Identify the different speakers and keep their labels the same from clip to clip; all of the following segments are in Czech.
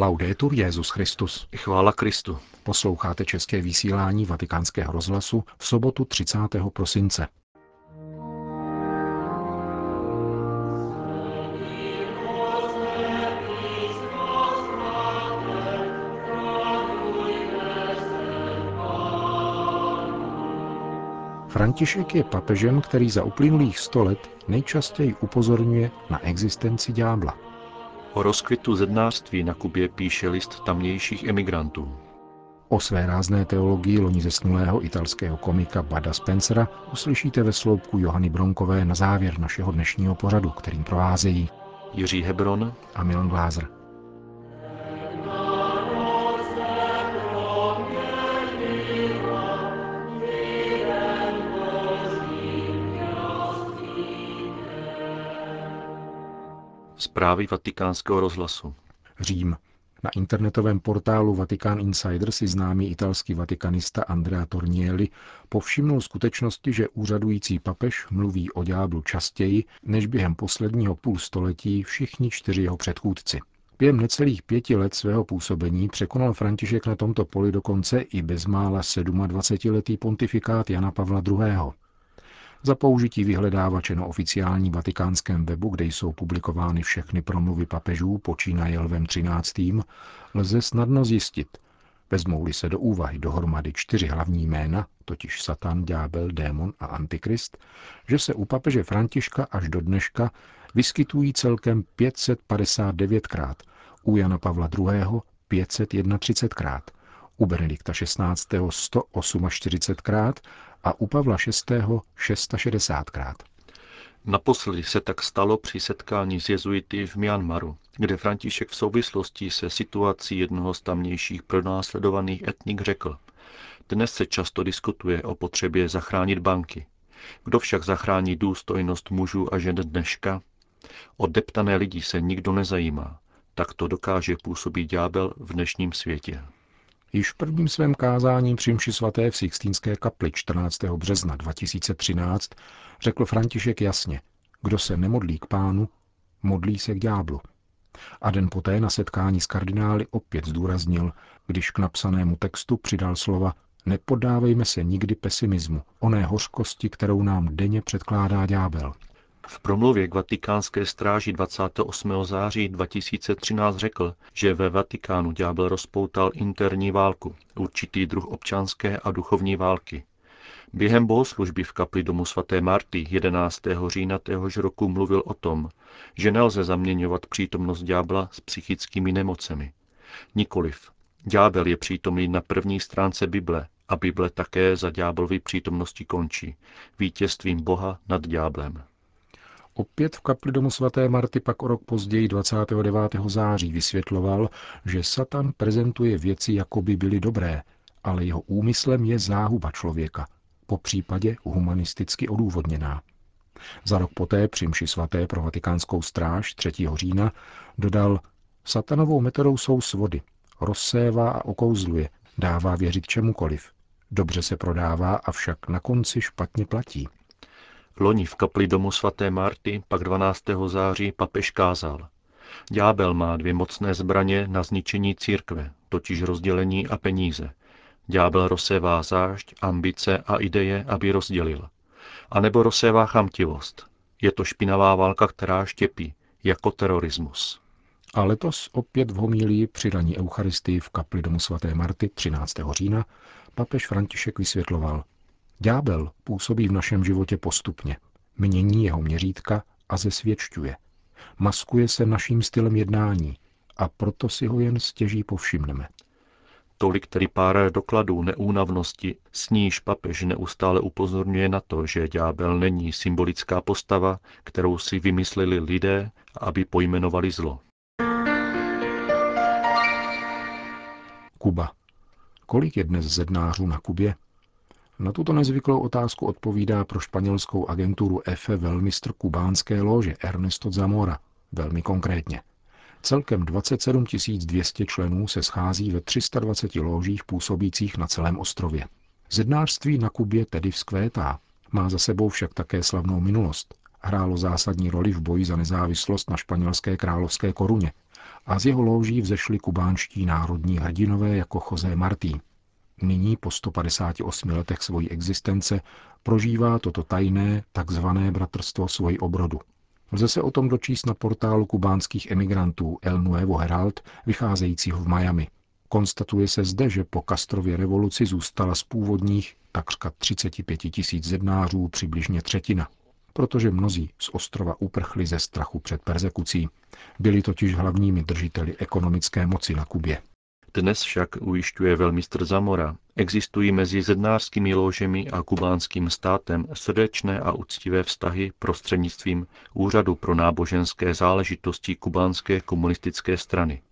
Speaker 1: Laudetur Jezus Christus.
Speaker 2: Chvála Kristu.
Speaker 1: Posloucháte české vysílání Vatikánského rozhlasu v sobotu 30. prosince. František je papežem, který za uplynulých sto let nejčastěji upozorňuje na existenci ďábla.
Speaker 2: O rozkvětu zednářství na Kubě píše list tamnějších emigrantů.
Speaker 1: O své rázné teologii loni zesnulého italského komika Bada Spencera uslyšíte ve sloupku Johany Bronkové na závěr našeho dnešního pořadu, kterým provázejí
Speaker 2: Jiří Hebron
Speaker 1: a Milan Glázer.
Speaker 2: Zprávy vatikánského rozhlasu.
Speaker 1: Řím. Na internetovém portálu Vatican Insider si známý italský vatikanista Andrea Tornielli povšimnul skutečnosti, že úřadující papež mluví o ďáblu častěji než během posledního půlstoletí všichni čtyři jeho předchůdci. Během necelých pěti let svého působení překonal František na tomto poli dokonce i bezmála 27-letý pontifikát Jana Pavla II. Za použití vyhledávače na oficiální vatikánském webu, kde jsou publikovány všechny promluvy papežů, počínaje Lvem 13. lze snadno zjistit, vezmou-li se do úvahy dohromady čtyři hlavní jména, totiž Satan, Ďábel, Démon a Antikrist, že se u papeže Františka až do dneška vyskytují celkem 559krát, u Jana Pavla II. 531krát, u Benedikta XVI. 148krát a u Pavla VI. 660krát.
Speaker 2: Naposledy se tak stalo při setkání s jezuity v Myanmaru, kde František v souvislosti se situací jednoho z tamnějších pronásledovaných etnik řekl. Dnes se často diskutuje o potřebě zachránit banky. Kdo však zachrání důstojnost mužů a žen dneška? O deptané lidi se nikdo nezajímá. Tak to dokáže působit ďábel v dnešním světě.
Speaker 1: Již v prvním svém kázání při mši svaté v Sixtínské kapli 14. března 2013 řekl František jasně, kdo se nemodlí k pánu, modlí se k ďáblu. A den poté na setkání s kardinály opět zdůraznil, když k napsanému textu přidal slova Nepodávejme se nikdy pesimismu, oné hořkosti, kterou nám denně předkládá ďábel.
Speaker 2: V promluvě k vatikánské stráži 28. září 2013 řekl, že ve Vatikánu ďábel rozpoutal interní válku, určitý druh občanské a duchovní války. Během bohoslužby v kapli domu svaté Marty 11. října téhož roku mluvil o tom, že nelze zaměňovat přítomnost ďábla s psychickými nemocemi. Nikoliv. Ďábel je přítomný na první stránce Bible a Bible také za ďáblovy přítomnosti končí, vítězstvím Boha nad ďáblem.
Speaker 1: Opět v kapli domu svaté Marty pak o rok později 29. září vysvětloval, že Satan prezentuje věci, jako by byly dobré, ale jeho úmyslem je záhuba člověka, po případě humanisticky odůvodněná. Za rok poté při mši svaté pro vatikánskou stráž 3. října dodal, satanovou metodou jsou svody, rozsévá a okouzluje, dává věřit čemukoliv. Dobře se prodává, avšak na konci špatně platí.
Speaker 2: Loni v kapli domu svaté Marty pak 12. září papež kázal. Ďábel má dvě mocné zbraně na zničení církve, totiž rozdělení a peníze. Ďábel rozsévá zášť, ambice a ideje, aby rozdělil. A nebo rozsévá chamtivost. Je to špinavá válka, která štěpí, jako terorismus.
Speaker 1: A letos opět v homílii při raní Eucharistii v kapli domu svaté Marty 13. října papež František vysvětloval – Ďábel působí v našem životě postupně, mění jeho měřítka a zesvědčuje. Maskuje se naším stylem jednání a proto si ho jen stěží povšimneme.
Speaker 2: Tolik tedy pár dokladů neúnavnosti, s níž papež neustále upozorňuje na to, že ďábel není symbolická postava, kterou si vymysleli lidé, aby pojmenovali zlo.
Speaker 1: Kuba. Kolik je dnes zednářů na Kubě? Na tuto nezvyklou otázku odpovídá pro španělskou agenturu EFE velmistr kubánské lože Ernesto Zamora. Velmi konkrétně. Celkem 27 200 členů se schází ve 320 ložích působících na celém ostrově. Zednářství na Kubě tedy vzkvétá. Má za sebou však také slavnou minulost. Hrálo zásadní roli v boji za nezávislost na španělské královské koruně a z jeho louží vzešli kubánští národní hrdinové jako José Martí. Nyní po 158 letech svojí existence prožívá toto tajné, takzvané bratrstvo svoji obrodu. Lze se o tom dočíst na portálu kubánských emigrantů El Nuevo Herald, vycházejícího v Miami. Konstatuje se zde, že po Kastrově revoluci zůstala z původních takřka 35 tisíc zednářů přibližně třetina, protože mnozí z ostrova uprchli ze strachu před persekucí. Byli totiž hlavními držiteli ekonomické moci na Kubě.
Speaker 2: Dnes však ujišťuje velmistr Zamora, existují mezi zednářskými ložemi a kubánským státem srdečné a úctivé vztahy prostřednictvím Úřadu pro náboženské záležitosti kubánské komunistické strany.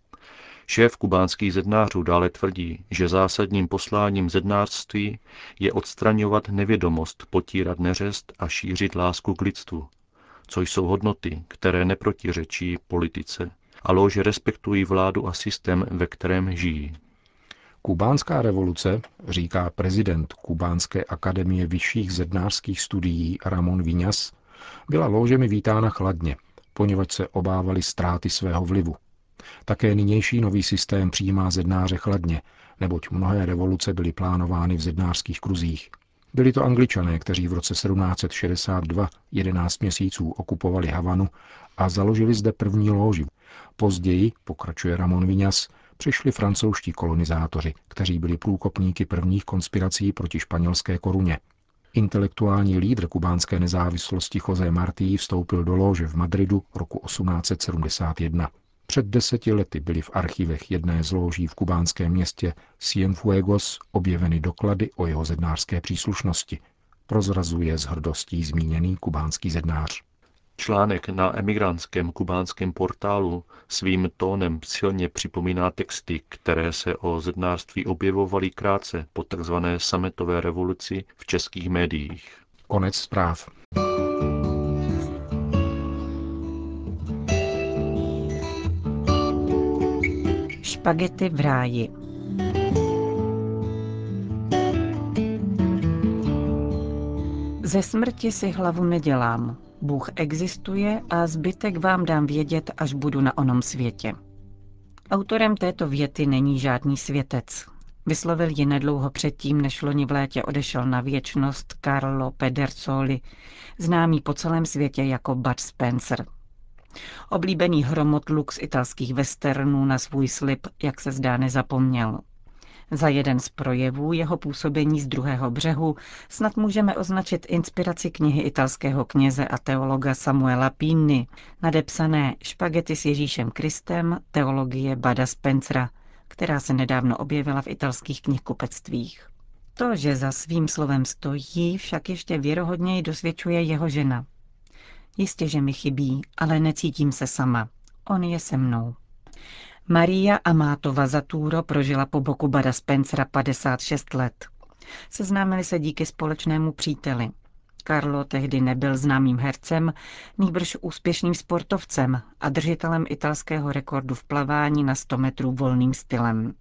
Speaker 2: Šéf kubánských zednářů dále tvrdí, že zásadním posláním zednářství je odstraňovat nevědomost, potírat neřest a šířit lásku k lidstvu, což jsou hodnoty, které neprotiřečí politice, a lože respektují vládu a systém, ve kterém žijí.
Speaker 1: Kubánská revoluce, říká prezident Kubánské akademie vyšších zednářských studií Ramon Viñas, byla ložemi vítána chladně, poněvadž se obávali ztráty svého vlivu. Také nynější nový systém přijímá zednáře chladně, neboť mnohé revoluce byly plánovány v zednářských kruzích. Byli to angličané, kteří v roce 1762 11 měsíců okupovali Havanu a založili zde první lóži. Později, pokračuje Ramon Viñas, přišli francouzští kolonizátoři, kteří byli průkopníky prvních konspirací proti španělské koruně. Intelektuální lídr kubánské nezávislosti José Martí vstoupil do lože v Madridu roku 1871. Před deseti lety byly v archivech jedné z loží v kubánském městě Cienfuegos objeveny doklady o jeho zednářské příslušnosti. Prozrazuje s hrdostí zmíněný kubánský zednář.
Speaker 2: Článek na emigrantském kubánském portálu svým tónem silně připomíná texty, které se o zednářství objevovaly krátce po tzv. sametové revoluci v českých médiích.
Speaker 1: Konec zpráv.
Speaker 3: Špagety v ráji Ze smrti si hlavu nedělám. Bůh existuje a zbytek vám dám vědět, až budu na onom světě. Autorem této věty není žádný světec. Vyslovil ji nedlouho předtím, než loni v létě odešel na věčnost Carlo Pedersoli, známý po celém světě jako Bud Spencer. Oblíbený hromotluk z italských westernů na svůj slib, jak se zdá, nezapomněl. Za jeden z projevů jeho působení z druhého břehu snad můžeme označit inspiraci knihy italského kněze a teologa Samuela Pinny, nadepsané Špagety s Ježíšem Kristem, teologie Bada Spencera, která se nedávno objevila v italských knihkupectvích. To, že za svým slovem stojí, však ještě věrohodněji dosvědčuje jeho žena. Jistě, že mi chybí, ale necítím se sama. On je se mnou. Maria Amátova Zatúro prožila po boku Bada Spencera 56 let. Seznámili se díky společnému příteli. Carlo tehdy nebyl známým hercem, nýbrž úspěšným sportovcem a držitelem italského rekordu v plavání na 100 metrů volným stylem.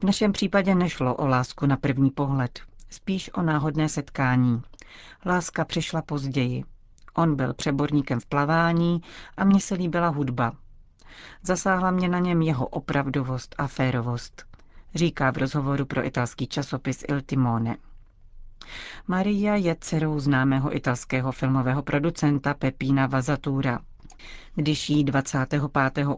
Speaker 3: V našem případě nešlo o lásku na první pohled, spíš o náhodné setkání. Láska přišla později. On byl přeborníkem v plavání a mně se líbila hudba, Zasáhla mě na něm jeho opravdovost a férovost, říká v rozhovoru pro italský časopis Il Timone. Maria je dcerou známého italského filmového producenta Pepína Vazatura. Když jí 25.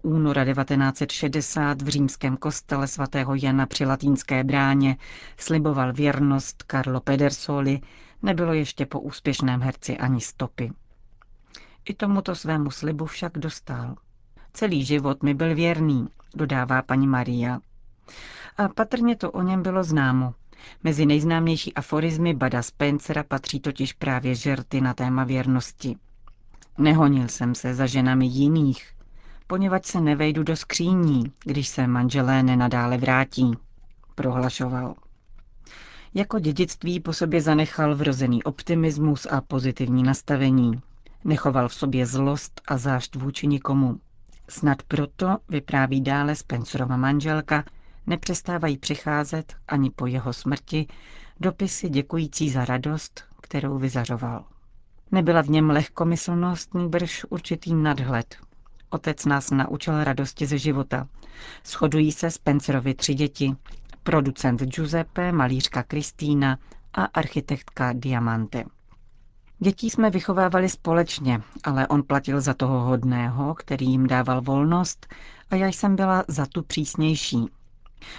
Speaker 3: února 1960 v římském kostele svatého Jana při Latínské bráně sliboval věrnost Carlo Pedersoli, nebylo ještě po úspěšném herci ani stopy. I tomuto svému slibu však dostal. Celý život mi byl věrný, dodává paní Maria. A patrně to o něm bylo známo. Mezi nejznámější aforizmy Bada Spencera patří totiž právě žerty na téma věrnosti. Nehonil jsem se za ženami jiných, poněvadž se nevejdu do skříní, když se manželé nenadále vrátí, prohlašoval. Jako dědictví po sobě zanechal vrozený optimismus a pozitivní nastavení. Nechoval v sobě zlost a zášť vůči nikomu. Snad proto, vypráví dále Spencerova manželka, nepřestávají přicházet ani po jeho smrti dopisy děkující za radost, kterou vyzařoval. Nebyla v něm lehkomyslnost, nýbrž určitý nadhled. Otec nás naučil radosti ze života. Shodují se Spencerovi tři děti. Producent Giuseppe, malířka Kristýna a architektka Diamante. Dětí jsme vychovávali společně, ale on platil za toho hodného, který jim dával volnost a já jsem byla za tu přísnější.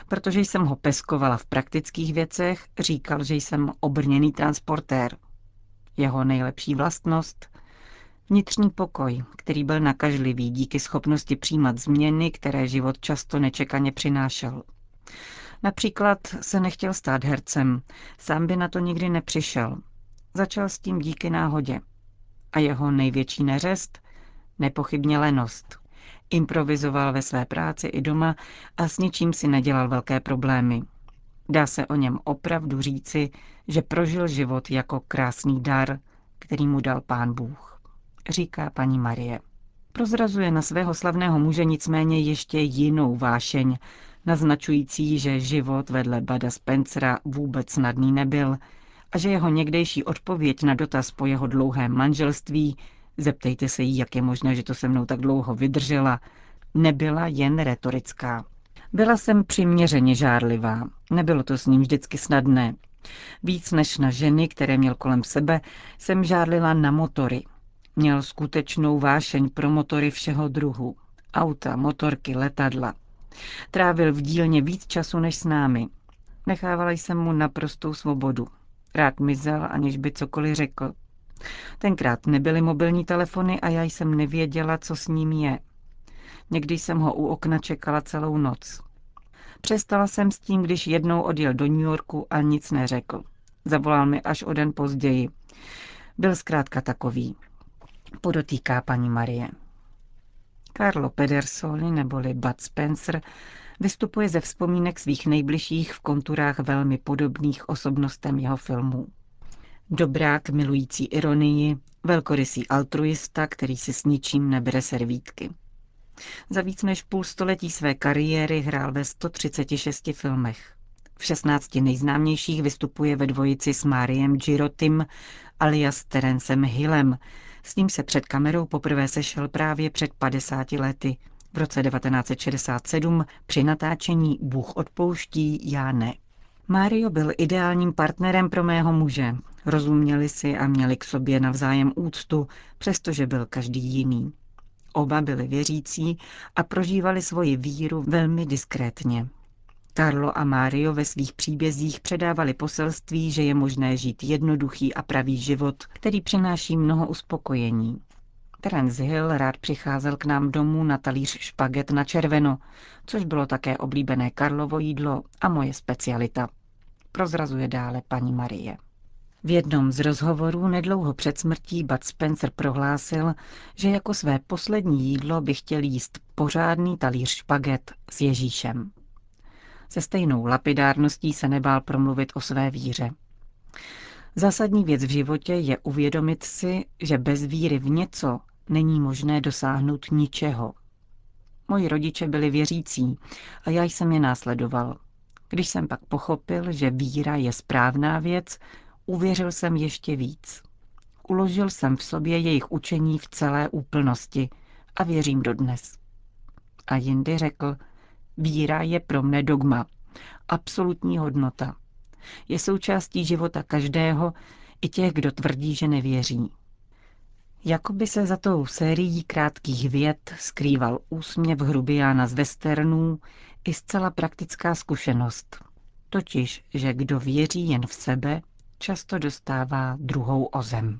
Speaker 3: Protože jsem ho peskovala v praktických věcech, říkal, že jsem obrněný transportér. Jeho nejlepší vlastnost? Vnitřní pokoj, který byl nakažlivý díky schopnosti přijímat změny, které život často nečekaně přinášel. Například se nechtěl stát hercem, sám by na to nikdy nepřišel. Začal s tím díky náhodě. A jeho největší neřest? Nepochybně lenost. Improvizoval ve své práci i doma a s ničím si nedělal velké problémy. Dá se o něm opravdu říci, že prožil život jako krásný dar, který mu dal pán Bůh, říká paní Marie. Prozrazuje na svého slavného muže nicméně ještě jinou vášeň, naznačující, že život vedle Bada Spencera vůbec snadný nebyl a že jeho někdejší odpověď na dotaz po jeho dlouhém manželství, zeptejte se jí, jak je možné, že to se mnou tak dlouho vydržela, nebyla jen retorická. Byla jsem přiměřeně žárlivá. Nebylo to s ním vždycky snadné. Víc než na ženy, které měl kolem sebe, jsem žárlila na motory. Měl skutečnou vášeň pro motory všeho druhu. Auta, motorky, letadla. Trávil v dílně víc času než s námi. Nechávala jsem mu naprostou svobodu. Rád mizel, aniž by cokoliv řekl. Tenkrát nebyly mobilní telefony a já jsem nevěděla, co s ním je. Někdy jsem ho u okna čekala celou noc. Přestala jsem s tím, když jednou odjel do New Yorku a nic neřekl. Zavolal mi až o den později. Byl zkrátka takový. Podotýká paní Marie. Carlo Pedersoli neboli Bud Spencer vystupuje ze vzpomínek svých nejbližších v konturách velmi podobných osobnostem jeho filmů. Dobrák milující ironii, velkorysý altruista, který si s ničím nebere servítky. Za víc než půl století své kariéry hrál ve 136 filmech. V 16 nejznámějších vystupuje ve dvojici s Máriem Girotim alias Terencem Hillem. S ním se před kamerou poprvé sešel právě před 50 lety, v roce 1967 při natáčení Bůh odpouští, já ne. Mario byl ideálním partnerem pro mého muže. Rozuměli si a měli k sobě navzájem úctu, přestože byl každý jiný. Oba byli věřící a prožívali svoji víru velmi diskrétně. Carlo a Mario ve svých příbězích předávali poselství, že je možné žít jednoduchý a pravý život, který přináší mnoho uspokojení. Terence Hill rád přicházel k nám domů na talíř špaget na červeno, což bylo také oblíbené Karlovo jídlo a moje specialita. Prozrazuje dále paní Marie. V jednom z rozhovorů nedlouho před smrtí Bud Spencer prohlásil, že jako své poslední jídlo by chtěl jíst pořádný talíř špaget s Ježíšem. Se stejnou lapidárností se nebál promluvit o své víře. Zásadní věc v životě je uvědomit si, že bez víry v něco není možné dosáhnout ničeho. Moji rodiče byli věřící a já jsem je následoval. Když jsem pak pochopil, že víra je správná věc, uvěřil jsem ještě víc. Uložil jsem v sobě jejich učení v celé úplnosti a věřím dodnes. A jindy řekl, víra je pro mne dogma, absolutní hodnota. Je součástí života každého, i těch, kdo tvrdí, že nevěří. Jakoby se za tou sérií krátkých věd skrýval úsměv hrubiána z westernů i zcela praktická zkušenost. Totiž, že kdo věří jen v sebe, často dostává druhou ozem.